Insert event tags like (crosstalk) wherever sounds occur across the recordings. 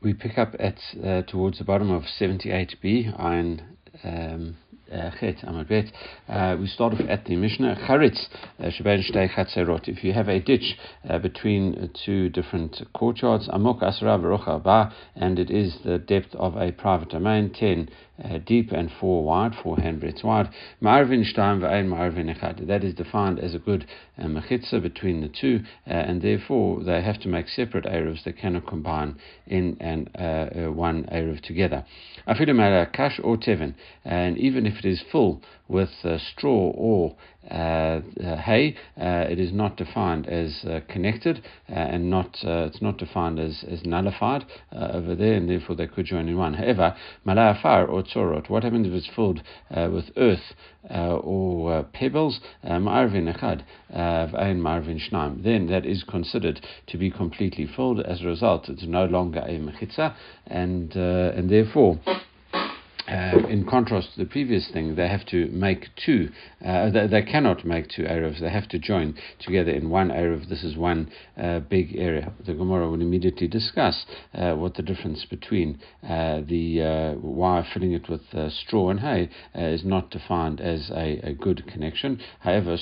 we pick up at uh, towards the bottom of 78b on um, uh, uh, we start off at the Mishnah. Charitz, uh, If you have a ditch uh, between two different courtyards, Amok Asra Ba, and it is the depth of a private domain, 10 uh, deep and 4 wide, 4 handbreadths wide. V'ain Marvin Echad. That is defined as a good uh, mechitza between the two, uh, and therefore they have to make separate eruvs. They cannot combine in and uh, one eruv together. Afilu Kash or Tevin, and even if it is full with uh, straw or uh, uh, hay, uh, it is not defined as uh, connected uh, and not uh, it's not defined as, as nullified uh, over there, and therefore they could join in one. However, malayafar or tzorot, what happens if it's filled with earth or pebbles? Marvin echad, marvin shnaim. Then that is considered to be completely filled. As a result, it's no longer a mechitza, and and therefore. Uh, in contrast to the previous thing, they have to make two. Uh, they, they, cannot make two eruvs. They have to join together in one eruv. This is one uh, big area. The Gemara will immediately discuss uh, what the difference between uh, the uh, wire filling it with straw and hay is not defined as a, a good connection. However,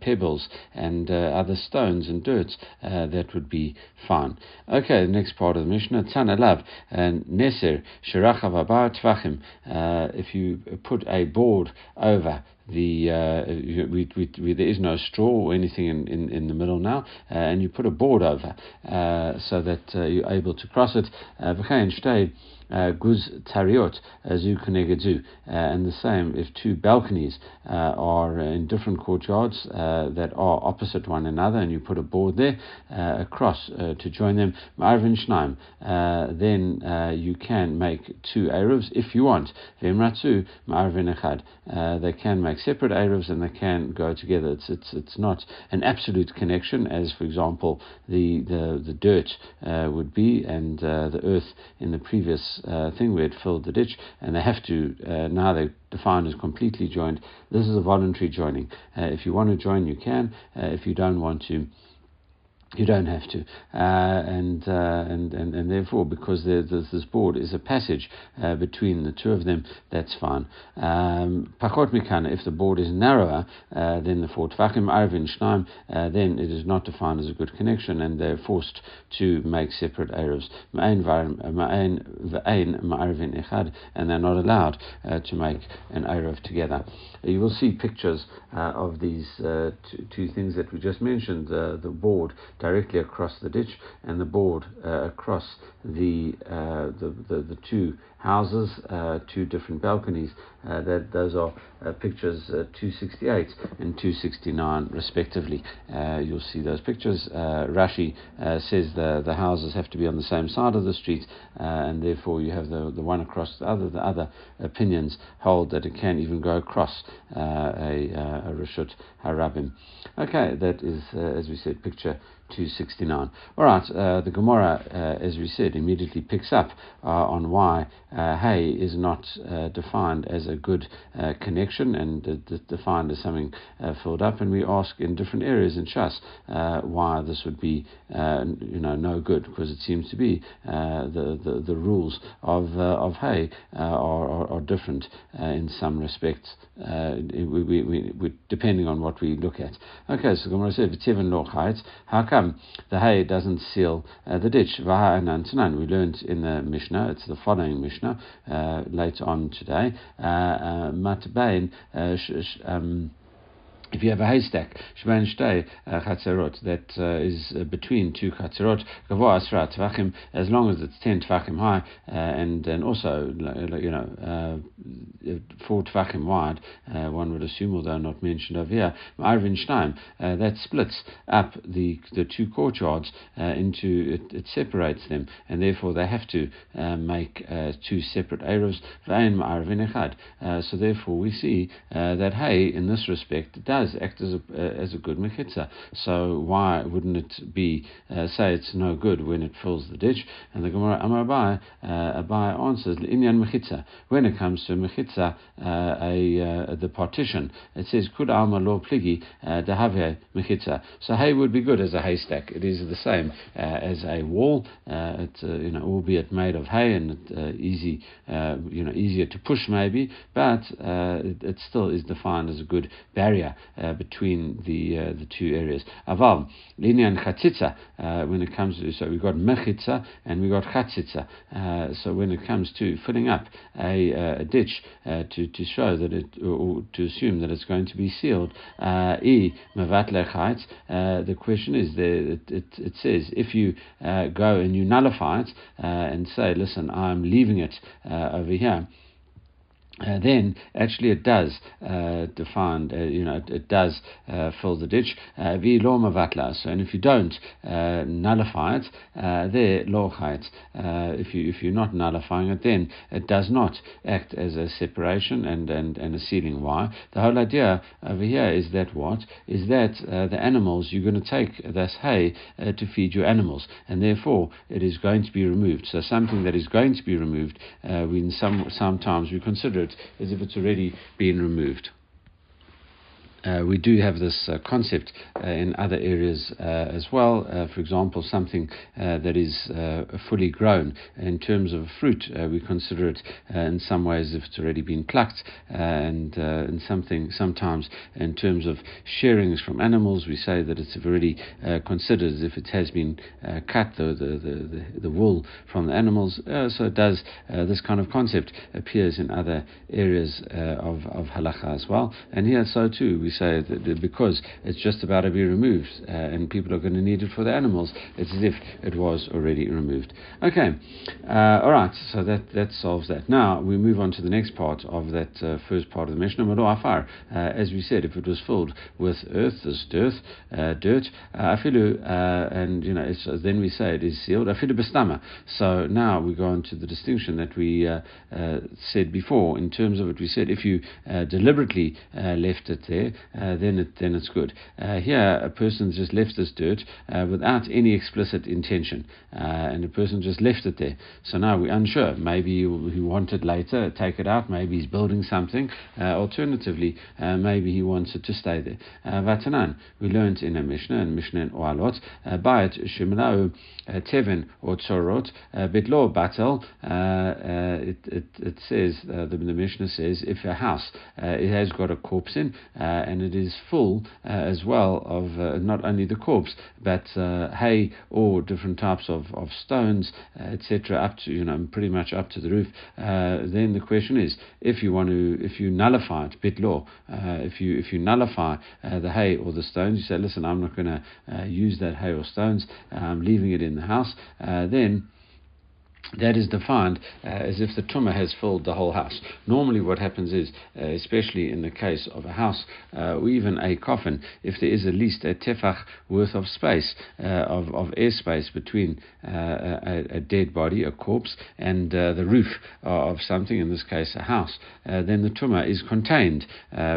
pebbles and other stones and dirt that would be fine. Okay, the next part of the Mishnah, Tzana Lav, Neser Shirachav uh, if you put a board over the uh, we, we, we, there is no straw or anything in, in, in the middle now, uh, and you put a board over uh, so that uh, you're able to cross it. Uh, uh, guz tariot zu zu, and the same if two balconies uh, are in different courtyards uh, that are opposite one another, and you put a board there uh, across to join them, ma'arvin shnaim, then you can make two eruvs if you want. V'imratzu ma'arvin echad, they can make separate eruvs and they can go together. It's it's it's not an absolute connection as, for example, the the the dirt uh, would be and uh, the earth in the previous uh, thing where it filled the ditch, and they have to uh, now they defined as completely joined. This is a voluntary joining. Uh, if you want to join, you can. Uh, if you don't want to, you don't have to, uh, and, uh, and and and therefore, because there's, this board is a passage uh, between the two of them, that's fine. Um, if the board is narrower uh, than the four tefachim arvin shnaim, uh, then it is not defined as a good connection, and they're forced to make separate eruvs. Ma'ain echad, and they're not allowed uh, to make an eruv together. You will see pictures of these two, things that we just mentioned: the board directly across the ditch and the board uh, across the, uh, the, the, the two houses, uh, two different balconies. Uh, that those are uh, pictures uh, 268 and 269 respectively. Uh, you'll see those pictures. Uh, Rashi says the the houses have to be on the same side of the street, and therefore you have the the one across the other. The other opinions hold that it can't even go across a, a Rishut Harabim. Okay, that is as we said, picture 269. All right, the Gemara, as we said, immediately picks up on why uh, hay is not uh, defined as a good uh, connection and defined as something uh, filled up, and we ask in different areas in Shas uh, why this would be, uh, you know, no good, because it seems to be the, the, the rules of of hay are, are, are, different in some respects, we, we, we, depending on what we look at. Okay, so Gemara said, how come the hay doesn't seal the ditch? We learned in the Mishnah, it's the following Mishnah Uh, later on today. Uh, uh, Matbain. Um, if you have a haystack, Shemain Shtei uh, Chatzerot, that uh, is uh, between two Chatzerot, Gavoa Asra Tvachim, as long as it's 10 Tvachim high, uh, and, and also, you know, uh, 4 Tvachim wide, uh, one would assume, although not mentioned over here, Arvin Shneim, that splits up the, the two courtyards into, it, it, separates them, and therefore they have to make two separate eruvs, Vain Arvin Echad. So therefore we see that hay, in this respect, does does act as a, uh, as a good mechitza. So why wouldn't it be, uh, say it's no good when it fills the ditch? And the Gemara Amar Abai, uh, Abai answers, Inyan mechitza. When it comes to mechitza, uh, a, uh, the partition, it says, Kud alma lo pligi dehave mechitza. So hay would be good as a haystack. It is the same as a wall. it's, you know, albeit made of hay and easy, you know, easier to push maybe, but it, it still is defined as a good barrier uh, between the uh, the two areas. Aval linyan chatzitza uh, when it comes to so we've got mechitza and we've got chatzitza. Uh, so when it comes to filling up a, uh, a ditch uh, to to show that it or to assume that it's going to be sealed, e the question is there it, it, it says if you go and you nullify it and say listen I'm leaving it over here uh, then actually it does uh, define, uh, you know, it, it does uh, fill the ditch. Uh, vi lo mavatla. So, and if you don't nullify it, there lo If you if you're not nullifying it, then it does not act as a separation and, and, and a sealing. Why? The whole idea over here is that what is that the animals you're going to take this hay to feed your animals, and therefore it is going to be removed. So something that is going to be removed, we in some sometimes we consider it as if it's already been removed Uh, we do have this uh, concept uh, in other areas uh, as well. Uh, for example, something uh, that is uh, fully grown in terms of fruit, uh, we consider it in some ways if it's already been plucked, and in something sometimes in terms of shearings from animals, we say that it's already considered as if it has been cut, the, the, the, the, wool from the animals. so it does this kind of concept appears in other areas of, of halacha as well, and here so too we that because it's just about to be removed uh, and people are going to need it for the animals, it's as if it was already removed. Okay, uh, all right, so that, that solves that. Now we move on to the next part of that uh, first part of the Mishnah, Afar. Uh, as we said, if it was filled with earth, there's dirt, uh, dirt, uh, afilu, and you know, then we say it is sealed, afilu bestama. So now we go on to the distinction that we said before in terms of it. We said if you deliberately left it there, uh, then it then it's good. Uh, here, a person just left this dirt uh, without any explicit intention, uh, and a person just left it there. So now we're unsure. Maybe he wanted later, take it out. Maybe he's building something. Uh, alternatively, maybe he wants it to stay there. Vatanan, we learned in a Mishnah and Mishnah in Ohalot, Bayat Shimlau Tevin or Tzorot Bitlo Batel. It it it says the, the Mishnah says if a house it has got a corpse in and it is full uh, as well of uh, not only the corpse but uh, hay or different types of, of stones, etc., up to you know pretty much up to the roof. then the question is, if you want to, if you nullify it, bitlo, if you if you nullify the hay or the stones, you say, listen, I'm not going to use that hay or stones, I'm leaving it in the house. then that is defined uh, as if the tumah has filled the whole house. Normally, what happens is, uh, especially in the case of a house uh, or even a coffin, if there is at least a tefach worth of space, uh, of, of airspace between uh, a, a, dead body, a corpse, and uh, the roof of something, in this case a house, then the tumah is contained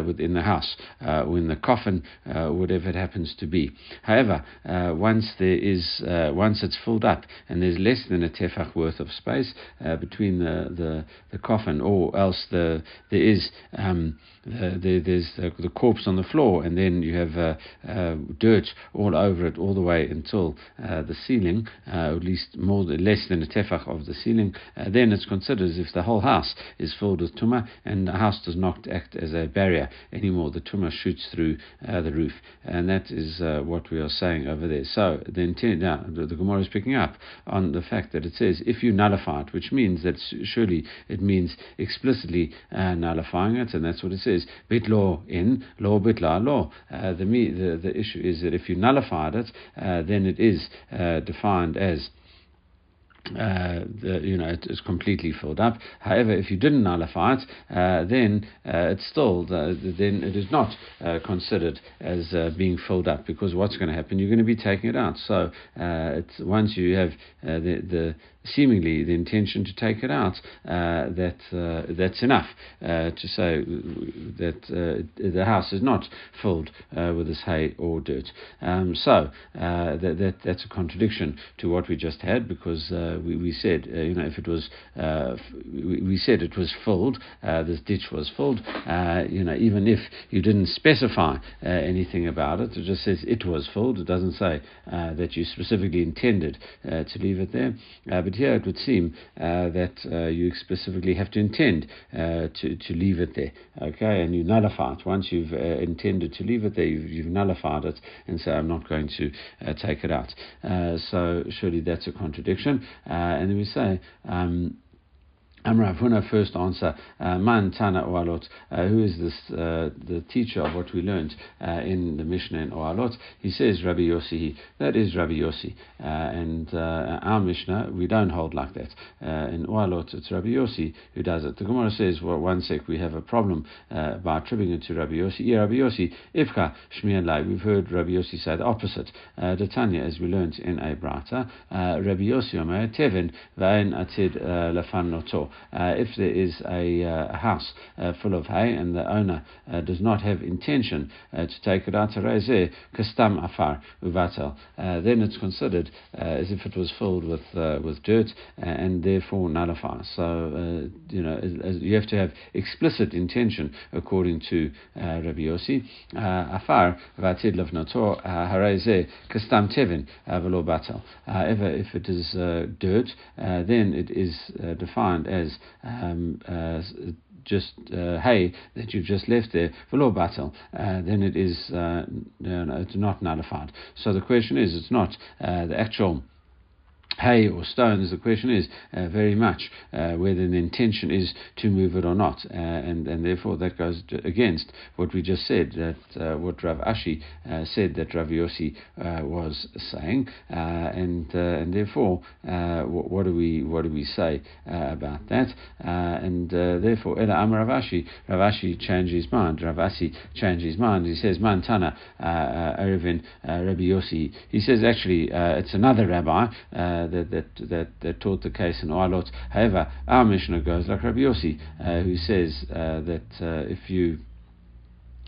within the house, or in the coffin, whatever it happens to be. However, once there is, once it's filled up and there's less than a tefach worth of of space uh, between the, the, the, coffin, or else the, there is um, the, there's the, the, corpse on the floor, and then you have uh, uh, dirt all over it, all the way until uh, the ceiling, uh, at least more less than a tefach of the ceiling. Uh, then it's considered as if the whole house is filled with tumah, and the house does not act as a barrier anymore. The tumah shoots through the roof, and that is what we are saying over there. So the intent, now the, the Gemara is picking up on the fact that it says if you nullify it, which means that surely it means explicitly uh, nullifying it, and that's what it says. Bit law in, law bit law law. Uh, the, the, the issue is that if you nullified it, uh, then it is uh, defined as uh, the, you know, it is completely filled up. However, if you didn't nullify it, uh, then uh, it's still the, then it is not uh, considered as uh, being filled up because what's going to happen? You're going to be taking it out. So it's once you have the the seemingly the intention to take it out, uh, that uh, that's enough uh, to say that uh, the house is not filled uh, with this hay or dirt. Um, so uh, that, that that's a contradiction to what we just had because we, we said you know if it was we, said it was filled, this ditch was filled. you know even if you didn't specify anything about it, it just says it was filled. It doesn't say that you specifically intended to leave it there. but here it would seem uh, that uh, you specifically have to intend uh, to, to leave it there, okay, and you nullify it. Once you've uh, intended to leave it there, you've, you've, nullified it and say, I'm not going to uh, take it out. So surely that's a contradiction. and then we say, um, Amrav Huna first answer, uh, Man Tana Ohalot, uh, who is this, uh, the teacher of what we learned uh, in the Mishnah in Ohalot? He says Rabbi Yossi, that is Rabbi Yossi. Uh, and uh, our Mishnah, we don't hold like that. in Ohalot, it's Rabbi Yossi who does it. The Gemara says, well, one sec, we have a problem by attributing it to Rabbi Yossi. Yeah, Rabbi Yossi, Ifka Shmiyan Lai. We've heard Rabbi Yossi say the opposite. the Tanya, as we learned in a Brata, Rabbi Yossi Omer Tevin, Vain Atid Lafan Noto uh, Uh, if there is a, uh, a house uh, full of hay and the owner uh, does not have intention uh, to take it out kastam afar uvatel, uh, then it's considered uh, as if it was filled with with dirt and therefore nullifies. So you know you have to have explicit intention according to Rabbi Yossi. Afar vatid lavnotor hareze kastam tevin velo batel. However, if it is dirt, then it is defined as is um, uh, just uh, hay that you've just left there for lo batel, uh, then it is uh, no, it's not nullified. So the question is, it's not uh, the actual hay or stones, the question is uh, very much uh, whether the intention is to move it or not, uh, and and therefore that goes against what we just said that uh, what Rav Ashi uh, said that Rav Yossi uh, was saying, and and therefore what, what, do we what do we say about that? and therefore Ela Amar Rav Ashi, Rav Ashi changed his mind. Rav Ashi changed his mind. He says Mantana Erevin Rabbi Yossi. He says actually it's another rabbi that, that, that, that, taught the case in Ohalot. However, our Mishnah goes like Rabbi Yossi, uh, who says uh, that uh, if you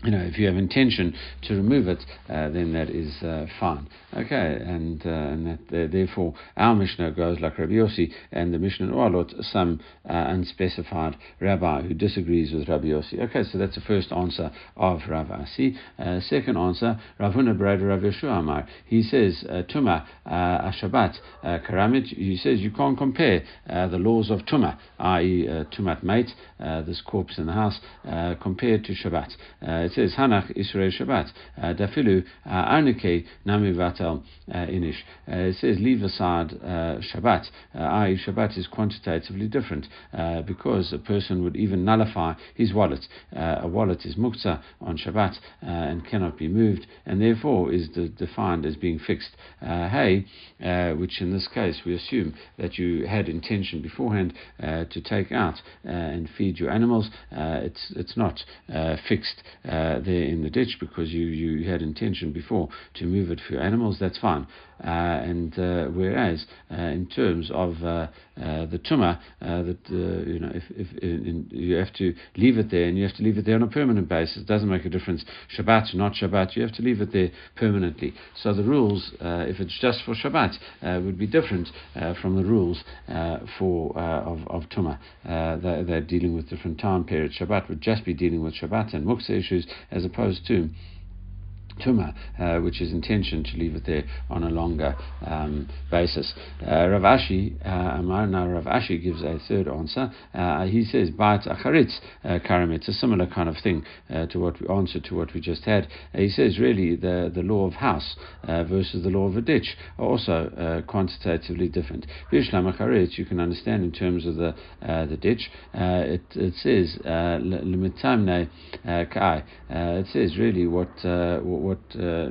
you know, if you have intention to remove it, uh, then that is uh, fine. Okay, and, uh, and that, uh, therefore our Mishnah goes like Rabbi Yossi, and the Mishnah in Ohalot, some uh, unspecified rabbi who disagrees with Rabbi Yossi. Okay, so that's the first answer of Rav Asi. Uh, second answer, Rav Huna Breder Rav Yeshua Amar. He says, Tuma, uh, Shabbat, Karamit, he says you can't compare the laws of Tuma, i.e., Tumat mate, this corpse in the house, compared to Shabbat it says Hanach Israel Shabbat. Uh, Dafilu uh, Arnike Nami Vatal uh, Inish. Uh, it says leave aside uh, Shabbat. Uh, I Shabbat is quantitatively different because a person would even nullify his wallet. a wallet is muktzah on Shabbat and cannot be moved, and therefore is de- defined as being fixed. hay, which in this case we assume that you had intention beforehand to take out and feed your animals. it's it's not fixed uh, there in the ditch because you, you had intention before to move it for your animals, that's fine. Uh, and uh, whereas uh, in terms of uh, uh the tuma, uh, that uh, you know, if, if in, you have to leave it there and you have to leave it there on a permanent basis, it doesn't make a difference. Shabbat, not Shabbat, you have to leave it there permanently. So the rules, if it's just for Shabbat, would be different from the rules for of, of. They're, they're, dealing with different time periods. Shabbat would just be dealing with Shabbat and muksa issues as opposed to tuma, uh, which is intention to leave it there on a longer um, basis. Uh, Rav Ashi, uh, now Rav Ashi gives a third answer. Uh, he says, Ba'at acharitz uh, karam. It's a similar kind of thing uh, to what we answered to what we just had. he says, really, the, the law of house versus the law of a ditch are also quantitatively different. Bishlam acharitz, you can understand in terms of the the ditch. it, it says, limitamne kai. it says really what, what what uh,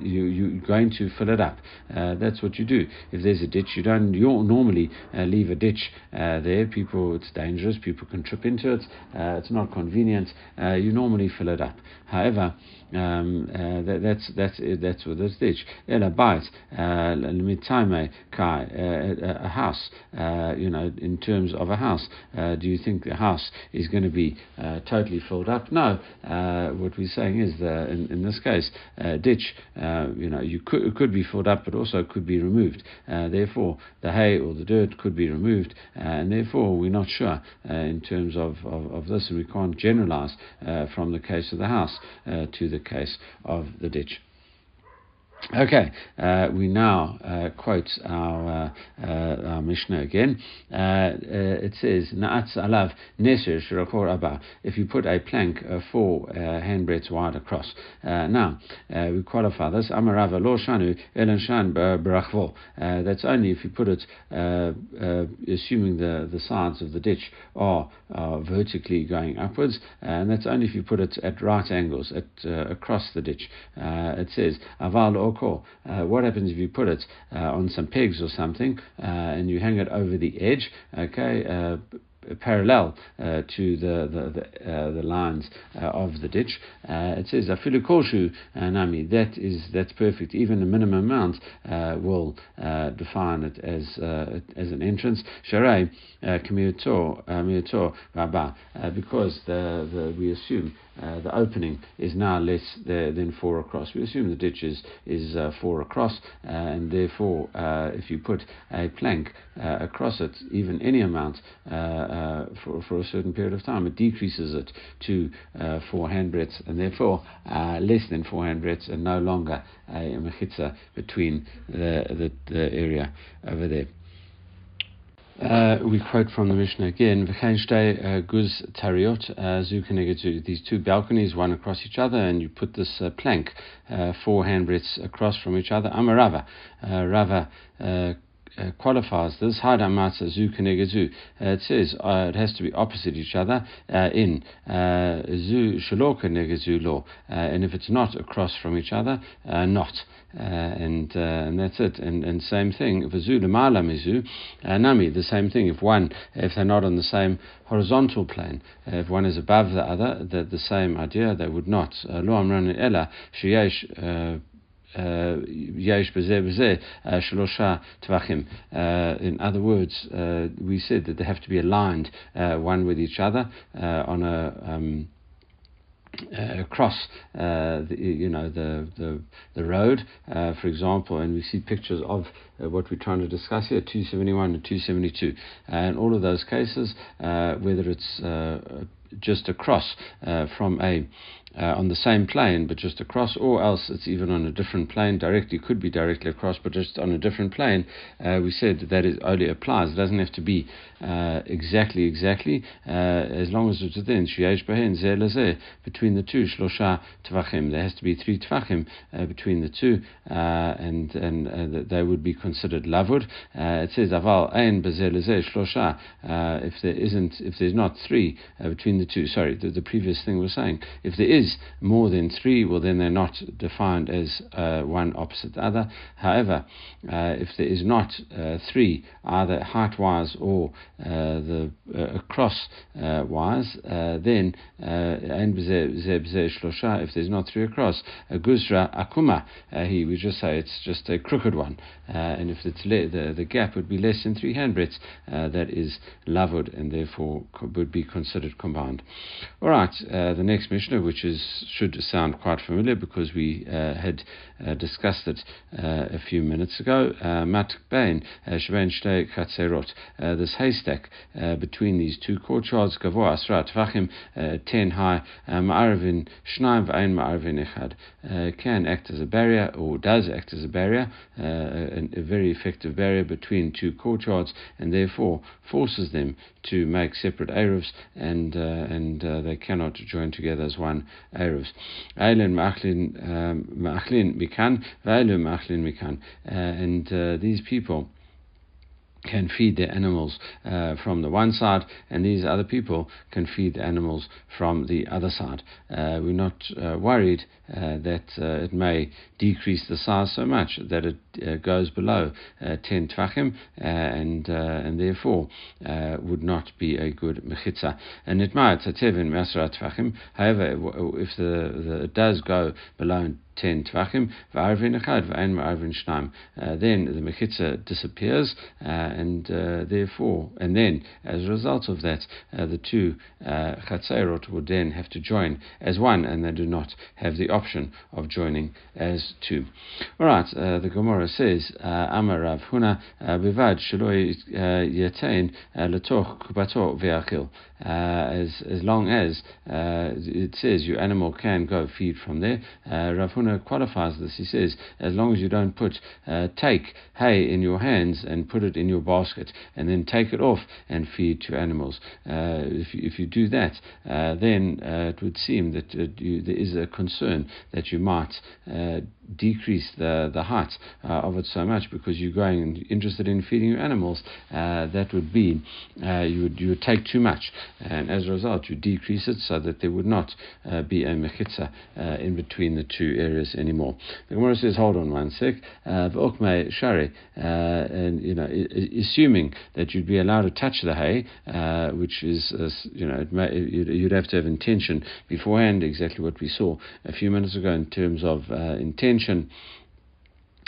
you, you're going to fill it up. Uh, that's what you do. If there's a ditch, you don't you normally uh, leave a ditch there. People, it's dangerous. People can trip into it. it's not convenient. you normally fill it up. However, um, uh, that, that's that's that's what this ditch. Ela bite uh, kai uh, a house. Uh, you know, in terms of a house, uh, do you think the house is going to be uh, totally filled up? No. what we're saying is that in, in this case, ditch. you know, you could it could be filled up, but also could be removed. therefore, the hay or the dirt could be removed, and therefore we're not sure in terms of, of, of, this, and we can't generalize from the case of the house to the case of the ditch. Okay, uh, we now uh, quote our, uh, uh our Mishnah again. Uh, uh, it says, "Na'atz alav neser shirakor abba." If you put a plank four handbreadths wide across. now we qualify this. Amarava lo shanu elen shan barachvo. That's only if you put it, assuming the the sides of the ditch are vertically going upwards, and that's only if you put it at right angles at across the ditch. it says aval uh, what happens if you put it uh, on some pegs or something uh, and you hang it over the edge? Okay uh, parallel uh, to the the, the, uh, the lines uh, of the ditch. it says afilu koshu nami. That is that's perfect. Even a minimum amount will define it as as an entrance. Sharei kamiyator rabba because the, the we assume uh, the opening is now less than four across. We assume the ditch is, is uh, four across, uh, and therefore, uh, if you put a plank uh, across it, even any amount for, for a certain period of time, it decreases it to four handbreadths, and therefore less than four handbreadths, and no longer a mechitza between the, the, the area over there. Uh, we quote from the Mishnah again, uh, guz tariot uh, these two balconies, one across each other, and you put this uh, plank, uh, four handbreadths across from each other. Amarava, uh, Rava uh, uh, qualifies this. Hada matzah zu. It says uh, it has to be opposite each other uh, in zu kenegezu law, and if it's not across from each other, uh, and and that's it. And and same thing. V'zu lemala mizu nami. The same thing. If one, if they're not on the same horizontal plane, if one is above the other, the, the same idea. They would not. Lo amran tvachim. In other words, uh, we said that they have to be aligned uh, one with each other uh, on a um, uh, across uh, the, you know the the, the road, uh, for example, and we see pictures of what we're trying to discuss here, 271 and 272, and all of those cases, whether it's just across from a uh, on the same plane but just across, or else it's even on a different plane directly, could be directly across but just on a different plane, uh, we said that it only applies. It doesn't have to be uh, exactly, exactly, uh, as long as it's within between the two, shlosha tvachim. There has to be three tvachim uh, between the two, uh, and and they would be considered lavud. it says aval ein shlosha. If there isn't, if there's not three between the two, sorry, the, the previous thing was saying, if there is is more than three, well, then they're not defined as uh, one opposite the other. However, uh, if there is not uh, three, either height wise or uh, the uh, cross uh, wise, then if there's not three across, a guzra akuma, he we just say it's just a crooked one, and if it's le- the the gap would be less than three handbreadths, that is lavud and therefore would be considered combined. All right, the next Mishnah, which is is should sound quite familiar because we uh, had uh, discussed it uh, a few minutes ago. Uh, Mat Bain, Shvein Chatzerot, this haystack between these two courtyards, Gavoa Asra Tvachim, 10 high, Ma'arvin Shnaim V'ain Ma'arvin Echad, can act as a barrier or does act as a barrier, a, a very effective barrier between two courtyards and therefore forces them to make separate eruvs and, uh, and uh, they cannot join together as one eruvs. Eilen Machlin Mikan, Veilu Machlin Mikan. And uh, these people can feed the animals uh, from the one side, and these other people can feed the animals from the other side. Uh, we're not uh, worried uh, that uh, it may decrease the size so much that it uh, goes below 10 tvachim, and and therefore would not be a good mechitza. And it might, however, if the, the, it does go below 10 tvachim, v'arvin echad, v'ain ma'arvin shnaim. Uh, then the mechitza disappears, uh, and uh, therefore, and then, as a result of that, uh, the two uh, chatzerot would then have to join as one, and they do not have the option of joining as two. All right, uh, the Gemara says, Amar Rav Huna, bivad shaloi yatain letoch kubato ve'achil. As as long as it says your animal can go feed from there, Rav Huna qualifies this. He says, as long as you don't put, uh, take hay in your hands and put it in your basket and then take it off and feed to animals. Uh, if, you, if you do that, uh, then uh, it would seem that uh, you, there is a concern that you might decrease the, the height of it so much because you're going and interested in feeding your animals. that would be you would you would take too much, and as a result, you decrease it so that there would not be a mechitza in between the two areas anymore. The Gemara says, hold on one sec. Uh, shari, uh, and you know, assuming that you'd be allowed to touch the hay, uh, which is, uh, you know, may, you'd have to have intention beforehand. Exactly what we saw a few minutes ago in terms of intention attention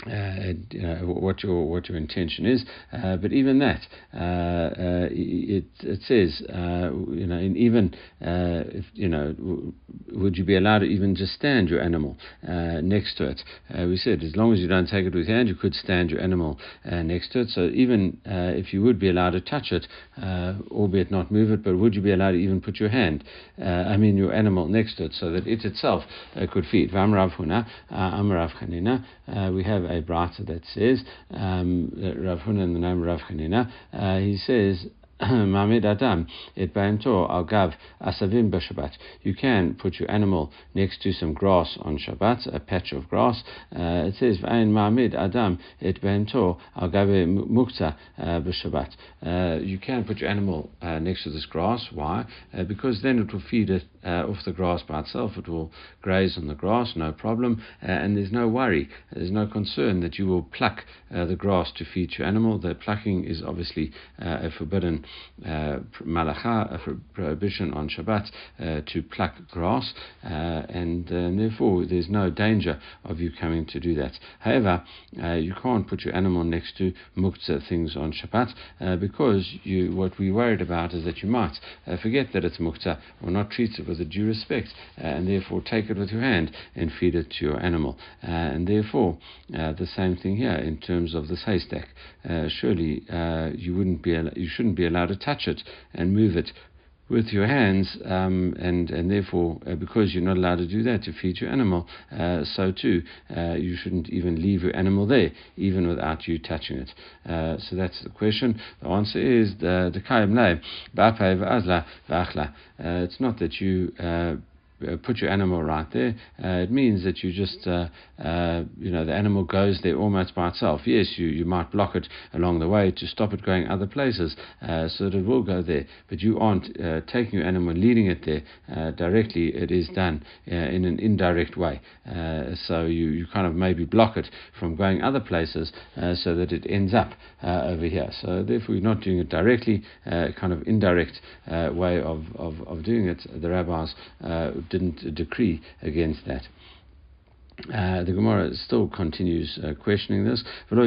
uh, what your what your intention is, uh, but even that, uh, uh it it says, uh, you know, in even uh, if, you know, w- would you be allowed to even just stand your animal next to it? we said as long as you don't take it with your hand, you could stand your animal next to it. So even if you would be allowed to touch it, albeit not move it, but would you be allowed to even put your hand, I mean your animal next to it, so that it itself could feed? We have a brata that says, um, Rav Huna in the name of Rav Chanina, uh, he says, (clears throat) Mamid Adam, it bainto al gav asavim b'Shabbat. You can put your animal next to some grass on Shabbat, a patch of grass. Uh, it says V'ain Mamid Adam it bainto al gav mukta uh, b'Shabbat. Uh, you can put your animal uh, next to this grass. Why? Uh, because then it will feed it uh, off the grass by itself. It will graze on the grass, no problem, and there's no worry. There's no concern that you will pluck the grass to feed your animal. The plucking is obviously a forbidden uh, malacha, a prohibition on Shabbat uh, to pluck grass, uh, and, uh, therefore there's no danger of you coming to do that. However, uh, you can't put your animal next to muktzah things on Shabbat uh, because you, what we're worried about is that you might forget that it's muktzah or not treat it with a due respect, uh, and therefore take it with your hand and feed it to your animal. Uh, and therefore, uh, the same thing here in terms of this haystack. surely you wouldn't be you shouldn't be allowed to touch it and move it with your hands, um, and and therefore, uh, because you're not allowed to do that to feed your animal, uh, so too uh, you shouldn't even leave your animal there, even without you touching it. Uh, so that's the question. The answer is the the kayim uh, It's not that you uh, uh, put your animal right there, uh, it means that you just, uh, uh, you know, the animal goes there almost by itself. Yes, you, you might block it along the way to stop it going other places uh, so that it will go there, but you aren't uh, taking your animal leading it there directly. It is done in an indirect way. so you, you kind of maybe block it from going other places so that it ends up over here. So therefore, you're not doing it directly, kind of indirect way of, of, of doing it. The rabbis didn't decree against that. Uh, the Gemara still continues uh, questioning this. Is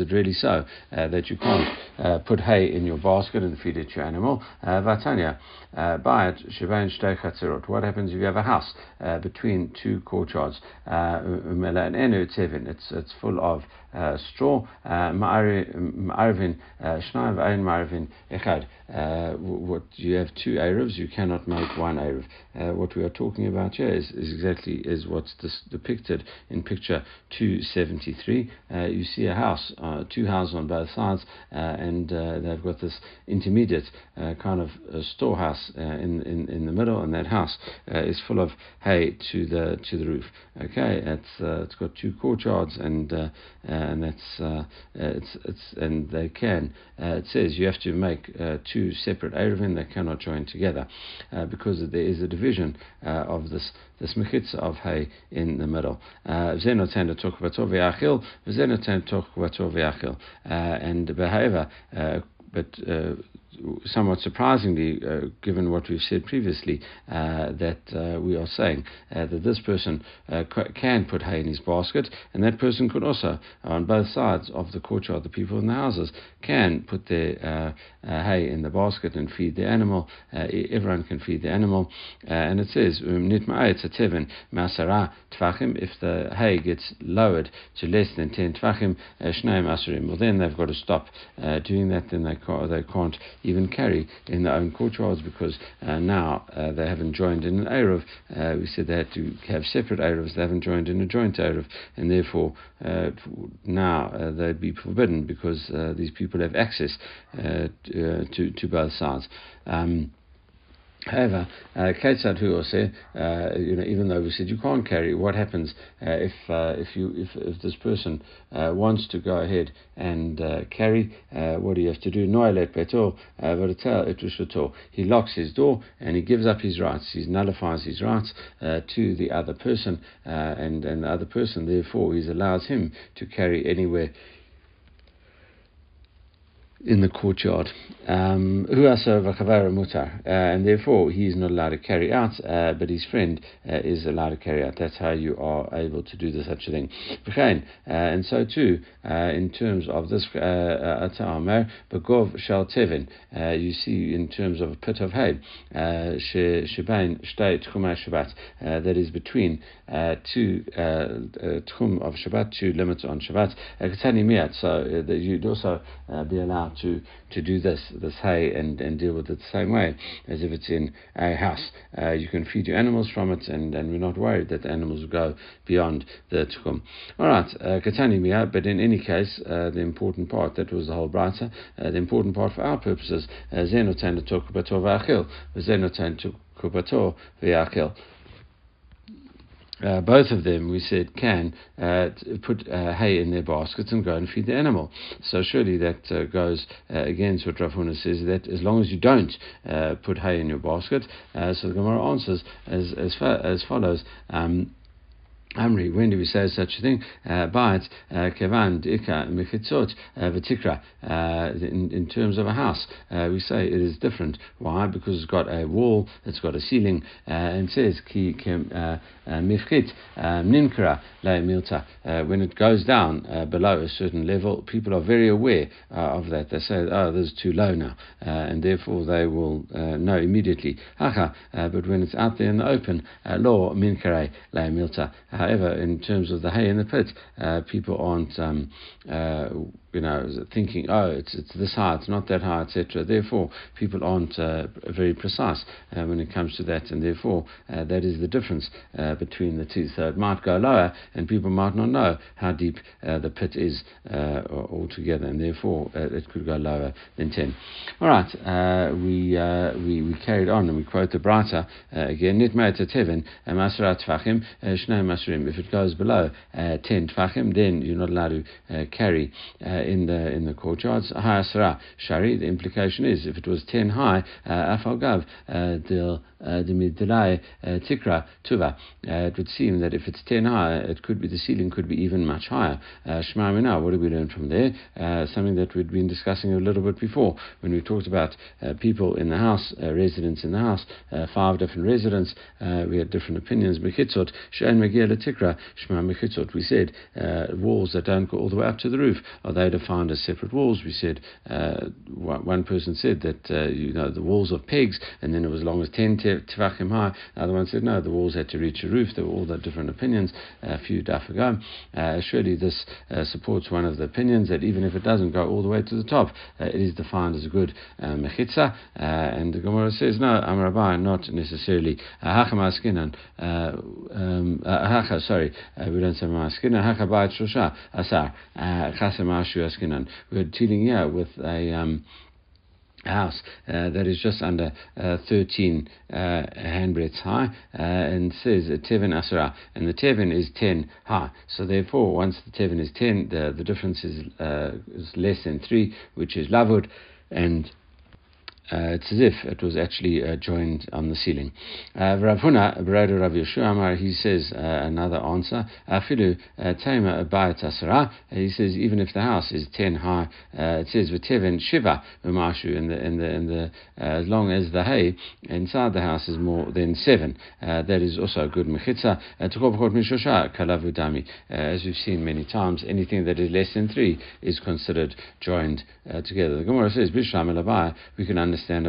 it really so uh, that you can't uh, put hay in your basket and feed it to your animal? Uh, Vatanya, uh, it, What happens if you have a house between two courtyards? It's, it's full of uh, straw, uh, ma'arvin uh, shnai v'ayin ma'arvin echad. Uh, what you have two eruvs, you cannot make one eruv. Uh, what we are talking about here is, is exactly is what's this depicted in picture 273. Uh, you see a house, two houses on both sides, and they've got this intermediate kind of storehouse in, in in the middle, and that house is full of hay to the to the roof. Okay, it's it's got two courtyards and and that's uh, it's it's and they can. Uh, it says you have to make uh, two separate eruvin that cannot join together because there is a division of this this mechitza of hay in the middle. To talk about to talk about and but somewhat surprisingly, uh, given what we've said previously, uh, that uh, we are saying uh, that this person uh, can put hay in his basket, and that person could also, on both sides of the courtyard, the people in the houses can put their uh, hay in the basket and feed the animal. everyone can feed the animal, and it says um, if the hay gets lowered to less than ten tvachim, well then they've got to stop doing that. Then they can't, they can't even carry in their own courtyards because uh, now uh, they haven't joined in an Erev. Uh, we said they had to have separate Erevs, they haven't joined in a joint Erev, and therefore uh, now uh, they'd be forbidden because uh, these people have access to, to both sides. Um, However, uh, Ketzad who uh, you know, even though we said you can't carry, what happens uh, if uh, if you if, if this person uh, wants to go ahead and uh, carry? What do you have to do? Noilet beto v'retel He locks his door and he gives up his rights. He nullifies his rights to the other person, and and the other person therefore he allows him to carry anywhere in the courtyard. Um, mutar, uh, and therefore he is not allowed to carry out, uh, but his friend uh, is allowed to carry out. That's how you are able to do the, such a thing. Uh, and so too, uh, in terms of this atar begov shal tevin, you see in terms of a pit of hay, shebain that is between two tchum of Shabbat, two limits on Shabbat. So that you'd also be allowed to, to do this this hay and, and deal with it the same way as if it's in a house. Uh, you can feed your animals from it, and, and we're not worried that the animals will go beyond the tchum. All right, uh, Katani Mia, but in any case, uh, the important part, that was the whole brata, uh, the important part for our purposes, Zenotan to talk about Vachil, Zenotan to Kubato V'achil uh, both of them, we said, can uh, put uh, hay in their baskets and go and feed the animal. So surely that uh, goes uh, against what Rav Huna says that as long as you don't put hay in your basket, so the Gemara answers as as, as follows. Um, Amri, when do we say such a thing? Uh, but uh, kevan ika mechitzot uh, v'tikra. Uh, in terms of a house, uh, we say it is different. Why? Because it's got a wall, it's got a ceiling, uh, and it says ki mifchit nimkara milta. When it goes down below a certain level, people are very aware of that. They say, "Oh, this is too low now," and therefore they will know immediately. Haha, But when it's out there in the open, law minkare milta. However, in terms of the hay in the pit, uh, people aren't um, uh, you know, thinking, oh, it's, it's this high, it's not that high, etc. Therefore, people aren't uh, very precise uh, when it comes to that, and therefore, uh, that is the difference uh, between the two. So it might go lower, and people might not know how deep the pit is altogether, and therefore, it could go lower than 10. All right, we, we, we carried on, and we quote the Brata again, tevin, If it goes below uh, 10 tfachim, then you're not allowed to uh, carry uh, in the in the courtyards. Hayasra shari. The implication is if it was ten high, uh, afalgav uh, dil uh, tikra tuva. It would seem that if it's ten high, it could be the ceiling could be even much higher. Shema now. What do we learn from there? Something that we'd been discussing a little bit before when we talked about people in the house, residents in the house, five different residents. we had different opinions. Mechitzot shein megia tikra shema mechitzot. We said walls that don't go all the way up to the roof are they defined as separate walls. We said uh, one person said that uh, you know the walls of pegs, and then it was as long as ten tefachim high. Another one said no, the walls had to reach a roof. There were all the different opinions a few daf ago. Uh, surely this uh, supports one of the opinions that even if it doesn't go all the way to the top, uh, it is defined as a good uh, mechitza. and the Gemara says no, Amrabai, not necessarily. Askinan. Um, sorry, we don't say maskinan. Hachabayit shosha asar. Chasem Ashu Askinan. We're dealing here with a um, house uh, that is just under uh, 13 uh, handbreadths high uh, and says a tevin asara and the tevin is 10 high so therefore once the tevin is 10 the, the difference is, uh, is less than 3 which is lavud and uh, it's as if it was actually uh, joined on the ceiling. Uh, Rav Huna, Brother Rav Yeshua he says uh, another answer. Afilu uh, Tema Abayat Asara. He says even if the house is ten high, uh, it says V'teven Shiva Umashu, and the in the in the as long as the hay inside the house is more than seven, that is also a good mechitza. Kalavudami. As we've seen many times, anything that is less than three is considered joined together. The Gemara says Bishlam We can understand understand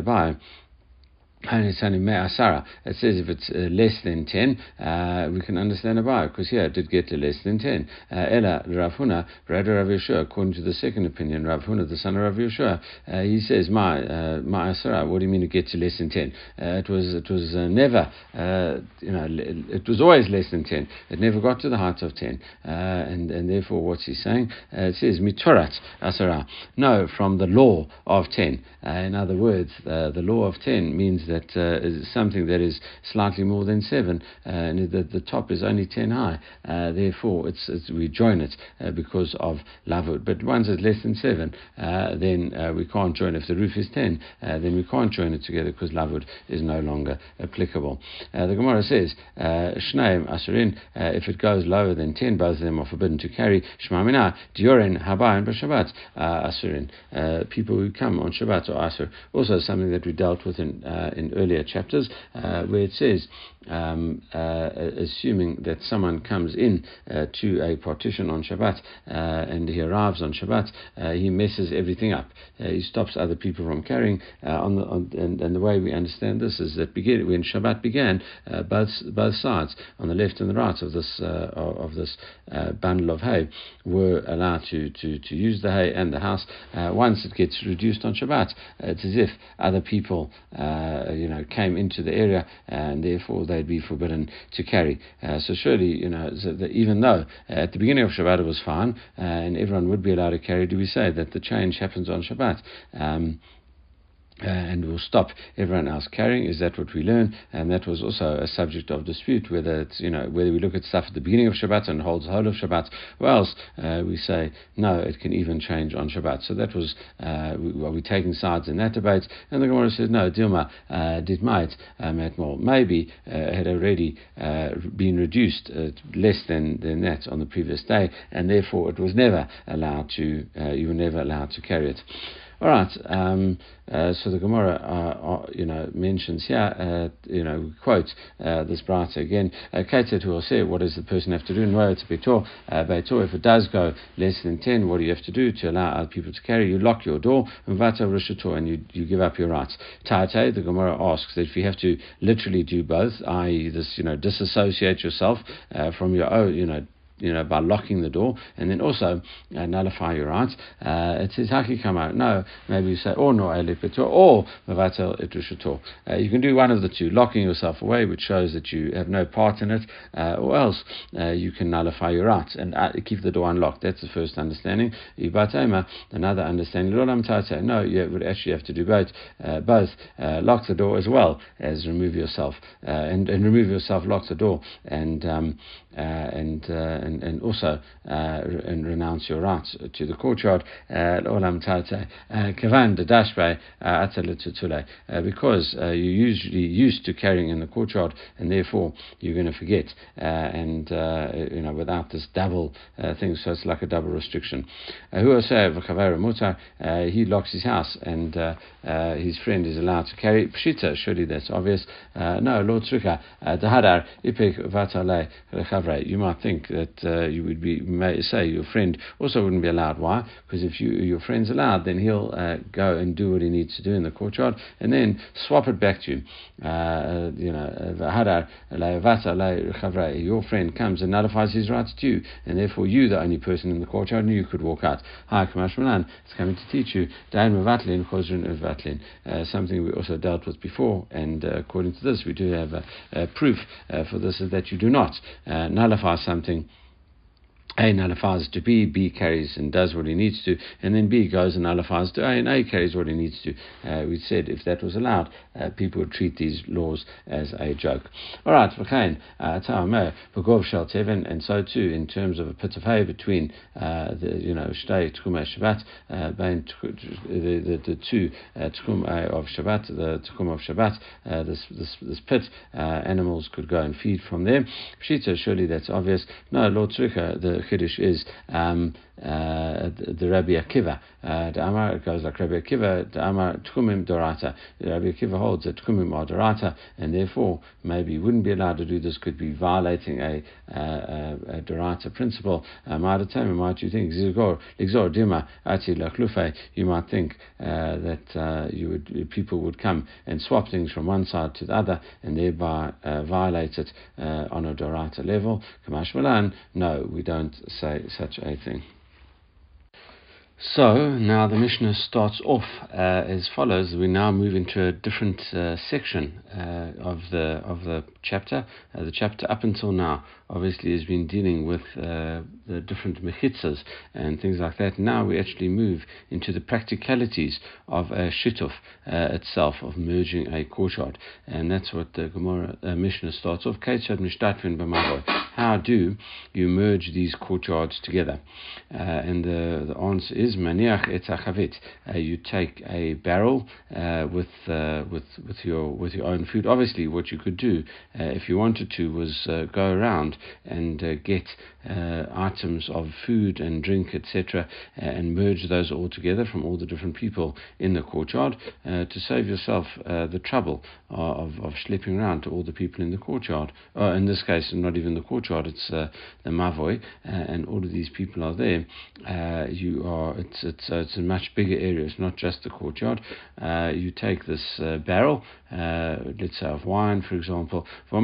Abai it's only Me'asara. It says if it's uh, less than 10, uh, we can understand about because here it did get to less than 10. Uh, Ella Rav Huna, brother Rav Yeshua, according to the second opinion, Rav Huna, the son of Rav Yeshua, uh, he says, Ma, uh, Ma'asara, what do you mean it gets to less than 10? Uh, it was, it was never, you know, it was always less than 10. It never got to the height of 10. and, and therefore, what's he saying? it says, Mitorat Asara. No, from the law of 10. in other words, the law of 10 means that that uh, is something that is slightly more than seven, uh, and the, the top is only ten high. Uh, therefore, it's, it's, we join it uh, because of lavud. But once it's less than seven, uh, then uh, we can't join. If the roof is ten, then we can't join it together because lavud is no longer applicable. the Gemara says, Shneim Asurin, if it goes lower than ten, both of them are forbidden to carry. Shmamina, Diorin, Habayin, B'Shabbat, Asurin. People who come on Shabbat or Asur. Also something that we dealt with in, in earlier chapters, uh, where it says, um, uh, assuming that someone comes in uh, to a partition on Shabbat uh, and he arrives on Shabbat, uh, he messes everything up. Uh, he stops other people from carrying. on the on, and, and, the way we understand this is that begin, when Shabbat began, both both sides, on the left and the right of this of this bundle of hay, were allowed to, to, to use the hay and the house. once it gets reduced on Shabbat, it's as if other people you know, came into the area and therefore they'd be forbidden to carry. Uh, so surely, you know, so even though at the beginning of Shabbat it was fine uh, and everyone would be allowed to carry, do we say that the change happens on Shabbat? Um, uh, and will stop everyone else carrying. Is that what we learn? And that was also a subject of dispute whether it's you know whether we look at stuff at the beginning of Shabbat and holds whole of Shabbat, or else uh, we say no, it can even change on Shabbat. So that was uh, we, are we taking sides in that debate? And the Gemara says no, Dilma uh, did might um, more. Maybe uh, had already uh, been reduced less than, than that on the previous day, and therefore it was never allowed to you were never allowed to carry it. All right. Um, uh, so the Gemara, uh, uh, you know, mentions here, uh, you know, quote uh, this brata again. Ketzet who will say, what does the person have to do? No, it's betor. Betor. If it does go less than ten, what do you have to do to allow other people to carry? You lock your door, and and you you give up your rights. Tate, the Gemara asks that if you have to literally do both, i.e., this, you know, disassociate yourself from your own, you know, you know, by locking the door, and then also uh, nullify your rights. Uh, it says how can you come out. No, maybe you say or no elipitor or mavatel itrushator. Uh, you can do one of the two, locking yourself away, which shows that you have no part in it, uh, or else uh, you can nullify your rights and uh, keep the door unlocked. That's the first understanding. Another understanding. No, you would actually have to do both. both lock the door as well as remove yourself, and, and remove yourself, lock the door, and um, Uh, and uh, and, and also uh, and renounce your rights to the courtyard. Uh, uh, uh, because you're usually used to carrying in the courtyard, and therefore you're going to forget, and you know without this double thing, so it's like a double restriction. He locks his house, and his friend is allowed to carry pshita. Surely that's obvious. no, Lord Tzruka, dahadar ipik You might think that uh, you would be may say your friend also wouldn't be allowed. Why? Because if you, your friend's allowed, then he'll uh, go and do what he needs to do in the courtyard, and then swap it back to you. Uh, you know, your friend comes and nullifies his rights to you, and therefore you, the only person in the courtyard, and you could walk out. Hi, Kamash Malan, it's coming to teach you uh, something we also dealt with before, and uh, according to this, we do have a, a proof uh, for this is that you do not uh, nullify something a nullifies to B, B carries and does what he needs to, and then B goes and nullifies to A, and A carries what he needs to. Uh, we said if that was allowed, uh, people treat these laws as a joke. All right, v'chein, uh, ta'ameh, v'gov shel teven, and so too in terms of a pit of hay between uh, the, you know, shtei tchumei Shabbat, uh, the, the, two uh, tchum of Shabbat, the tchum of Shabbat, this, this, this pit, animals could go and feed from there. Pshita, surely that's obvious. No, Lord Tzrika, the Kiddush is um, uh, the Rabbi Akiva. Uh, the Amar goes like Rabbi Akiva, the Amar Tkumim Dorata. Rabbi Akiva holds that Tkumim are Dorata, and therefore maybe wouldn't be allowed to do this, could be violating a, a, a Dorata principle. Uh, might you think, Dima Ati you might think uh, that uh, you would, people would come and swap things from one side to the other and thereby uh, violate it uh, on a Dorata level. Kamash Malan, no, we don't say such a thing. So now the Mishnah starts off uh, as follows. We now move into a different uh, section uh, of the of the chapter. Uh, the chapter up until now obviously has been dealing with uh, the different mechitzas and things like that. Now we actually move into the practicalities of a shituf uh, itself, of merging a courtyard, and that's what the Gemara Mishnah starts off. How do you merge these courtyards together? and the, the answer is maniach. Uh, you take a barrel uh, with uh, with with your with your own food. Obviously, what you could do uh, if you wanted to was uh, go around and uh, get items of food and drink, etc., and merge those all together from all the different people in the courtyard to save yourself the trouble of, of schlepping around to all the people in the courtyard. in this case, not even the courtyard; it's the mavoi, and all of these people are there. you are it's it's uh, it's a much bigger area. It's not just the courtyard. Uh, you take this uh, barrel, uh, let's say of wine, for example. Uh,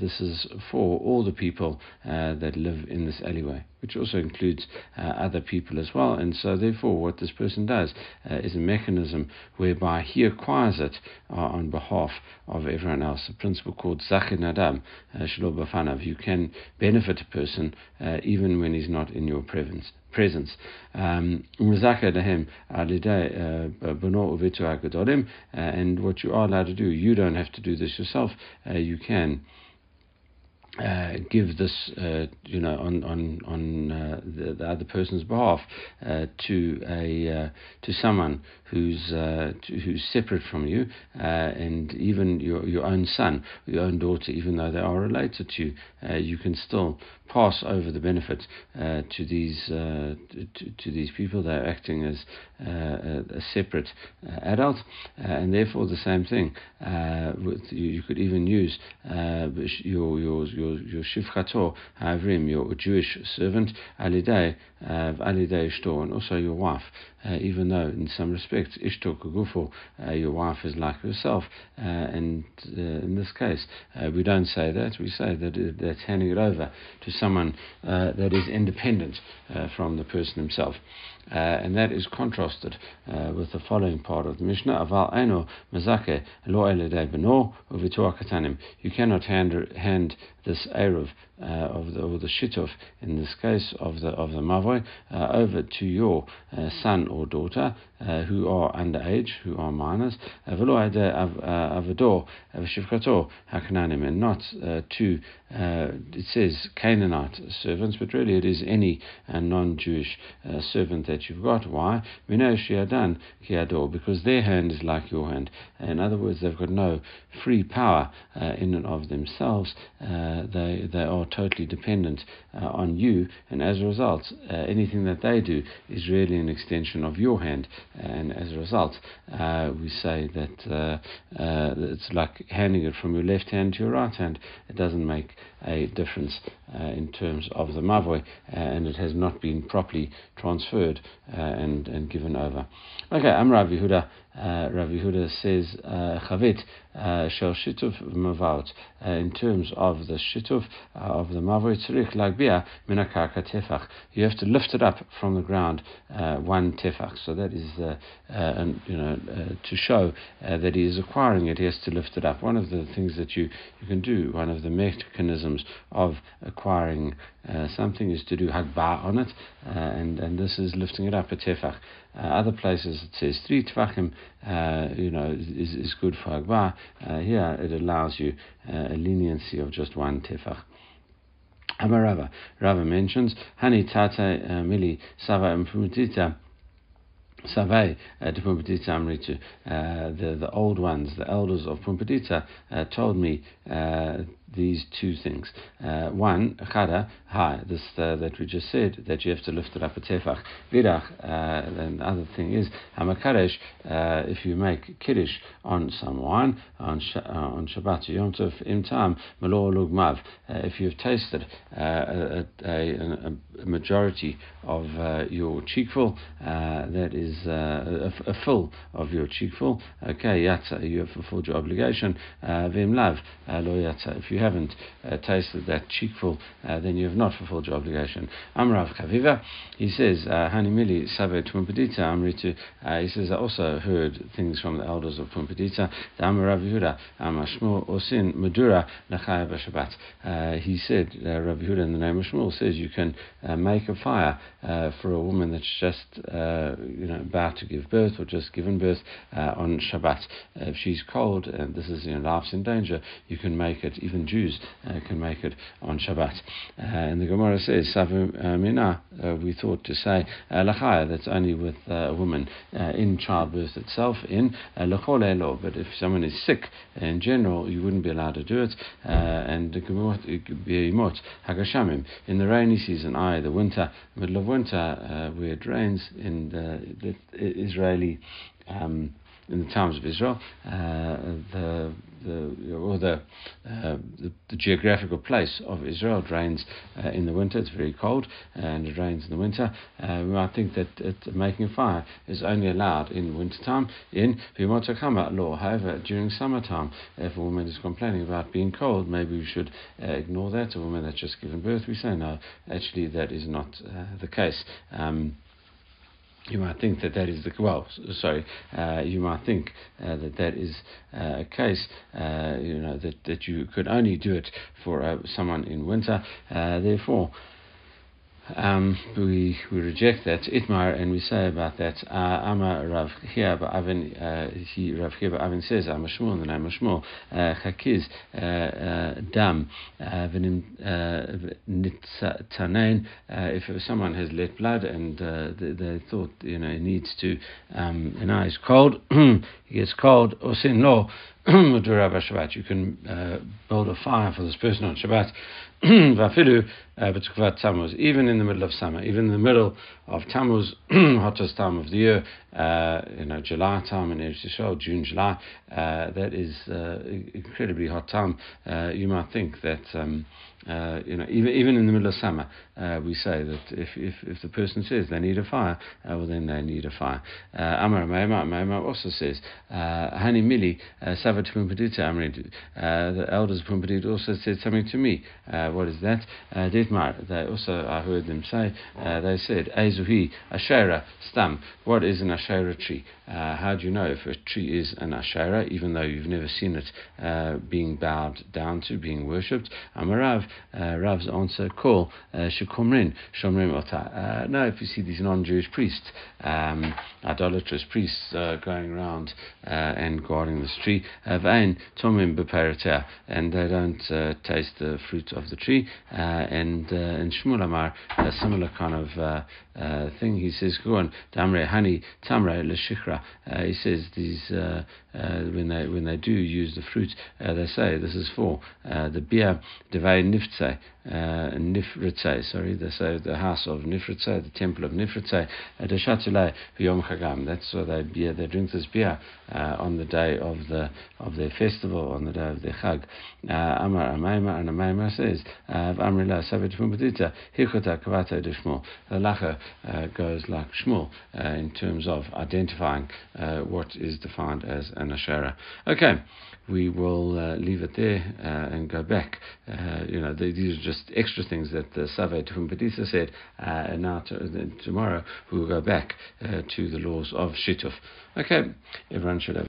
this is for all the people uh, that live in this alleyway which also includes uh, other people as well. And so, therefore, what this person does uh, is a mechanism whereby he acquires it uh, on behalf of everyone else. A principle called Zachin Adam, uh, Bafanav. You can benefit a person uh, even when he's not in your presence presence. Um, uh, and what you are allowed to do, you don't have to do this yourself. Uh, you can uh, give this, uh, you know, on on on uh, the, the, other person's behalf uh, to a uh, to someone who's uh, who's separate from you, uh, and even your your own son, your own daughter, even though they are related to you, uh, you can still pass over the benefit uh, to these to, to, these people. They're acting as a, a, separate adult, and therefore the same thing. with you, you, could even use your your your your shivchato havrim, your Jewish servant, alidei uh, alidei ishto, and also your wife. Uh, even though in some respects ishto kugufo, uh, your wife is like yourself, uh, and uh, in this case uh, we don't say that. We say that that's handing it over to someone that is independent from the person himself. Uh, and that is contrasted uh, with the following part of the Mishnah. Aval eno mazake lo beno katanim. You cannot hand, hand this eruv uh, of the, or the shituf, in this case of the of the mavoi, uh, over to your uh, son or daughter uh, who are underage, who are minors, uh, uh, uh, hakananim, and not to it says Canaanite servants, but really it is any non-Jewish servant that you've got. Why? Because their hand is like your hand. In other words, they've got no free power in and of themselves. They they are totally dependent uh, on you, and as a result, uh, anything that they do is really an extension of your hand, and as a result, uh, we say that uh, uh, it's like handing it from your left hand to your right hand. It doesn't make a difference in terms of the mavoi, and it has not been properly transferred and, and given over. Okay, I'm Rav Yehuda. Uh, Rav Yehuda says uh, Chavit uh, Shel Shituf Mavot in terms of the Shituf uh, of the Mavot Tzurich Lagbia Minakarka Tefach. You have to lift it up from the ground uh, one Tefach. So that is uh, and, you know to show that he is acquiring it. He has to lift it up. One of the things that you you can do, one of the mechanisms of acquiring something is to do Hagba on it, uh, and and this is lifting it up a Tefach. other places it says three Tefachim uh, you know, is, is good for Agba. Uh, here it allows you uh, a leniency of just one tefach. Amarava. Rava mentions, Hani tate uh, mili sava impumutita. Savay uh, to Pumbedita Amritu, uh, the the old ones, the elders of Pumbedita, uh, told me uh, these two things. Uh, one, chada, hi, this uh, that we just said, that you have to lift it up a tefach. Vidach, uh, the other thing is, hamakaresh, uh, if you make kiddush on someone, on, sh- uh, on Shabbat, Yom Tov, imtam, malor lugmav, uh, if you've tasted uh, a, a, a, majority of your cheekful, that is a, a, full of your cheekful, okay, yatsa, you have fulfilled your obligation, vim lav, lo yatsa, if you you haven't uh, tasted that cheekful, uh, then you have not fulfilled your obligation. Amrav Kaviva, he says, uh, Hanimili Save Tumpadita Amritu, uh, he says, I also heard things from the elders of Pumbedita, the Yehuda, Amashmul Osin Madura Nachaya Shabbat. Uh, he said, uh, Rabbi Yehuda in the name of Shmuel says you can make a fire for a woman that's just you know about to give birth or just given birth on Shabbat. if she's cold and this is you know life's in danger, you can make it even Jews uh, can make it on Shabbat. Uh, and the Gemara says, Savu uh, Mina, uh, we thought to say, Lachaya, that's only with a woman in childbirth itself, in Lachol Elo, but if someone is sick in general, you wouldn't be allowed to do it. and the Gemara, Hagashamim, in the rainy season, i.e., the winter, middle of winter, where it rains in the, the Israeli um, in the times of Israel, uh, the, the, or the, uh, the, the, geographical place of Israel it rains uh, in the winter, it's very cold, and it rains in the winter. Uh, might think that it, making a fire is only allowed in wintertime in Bimotakama law. However, during summertime, if a woman is complaining about being cold, maybe we should uh, ignore that. A woman that's just given birth, we say no, actually, that is not uh, the case. Um, you might think that that is the well, sorry, uh, you might think uh, that that is uh, a case, uh, you know, that, that you could only do it for uh, someone in winter. Uh, therefore, um, we we reject that. Itmar and we say about that uh, Ama Rav Chia Avin uh, he Rav Chia Avin says I'm a Shmuel and I'm a Shmuel. Uh, Chakiz uh, Dam Nitzanain if someone has let blood and they, they, thought you know needs to um, an eye is cold (clears throat) he gets cold or sin law (clears throat) you can uh, build a fire for this person on Shabbat. uh, (clears throat) Uh, even in the middle of summer, even in the middle of Tammuz, (clears throat) hottest time of the year, uh, you know, July time in Eretz Yisrael, June, July, uh, that is uh, incredibly hot time. Uh, you might think that. Um, uh, you know, even even in the middle of summer, uh, we say that if, if, if the person says they need a fire, well then they need a fire. Uh, Amar Maimar also says, Hani Mili Savat Pumbedita Amridu. The elders of Pumbedita also said something to me. what is that? Ditmar. They also I heard them say. they said, Ezuhi Ashera Stam. What is an Ashera tree? how do you know if a tree is an Ashera, even though you've never seen it being bowed down to, being worshipped? Amarav uh, Rav's answer, call uh, Shekumrin, Shomrim Ota. Uh, now, if you see these non Jewish priests, um, idolatrous priests uh, going around uh, and guarding the tree, Vain Tomim Beperatea, and they don't uh, taste the fruit of the tree. and in Shmuel Amar, a similar kind of thing, he says, Go on, Damre Hani Tamre Leshichra. Uh, he says these, uh, uh, when, they, when they do use the fruit, they say this is for the beer, Devay Niftzei, uh, sorry, they say the house of Nifritzei, the temple of Nifritzei, Deshatulei Yom Chagam. That's why they beer, they drink this beer uh, on the day of the of their festival, on the day of their Chag. Uh, Amar Amaima and Amaima says, Amrila Savet Pumbedita, Hilchota Kavata de Shmuel. The Lacha uh, goes like Shmuel uh, in terms of identifying uh, what is defined as an Ashera. Okay, we will uh, leave it there uh, and go back. Uh, you know, these are just extra things that the Savet Pumbedita said, and now to, tomorrow we will go back to the laws of Shituf. Okay, everyone should have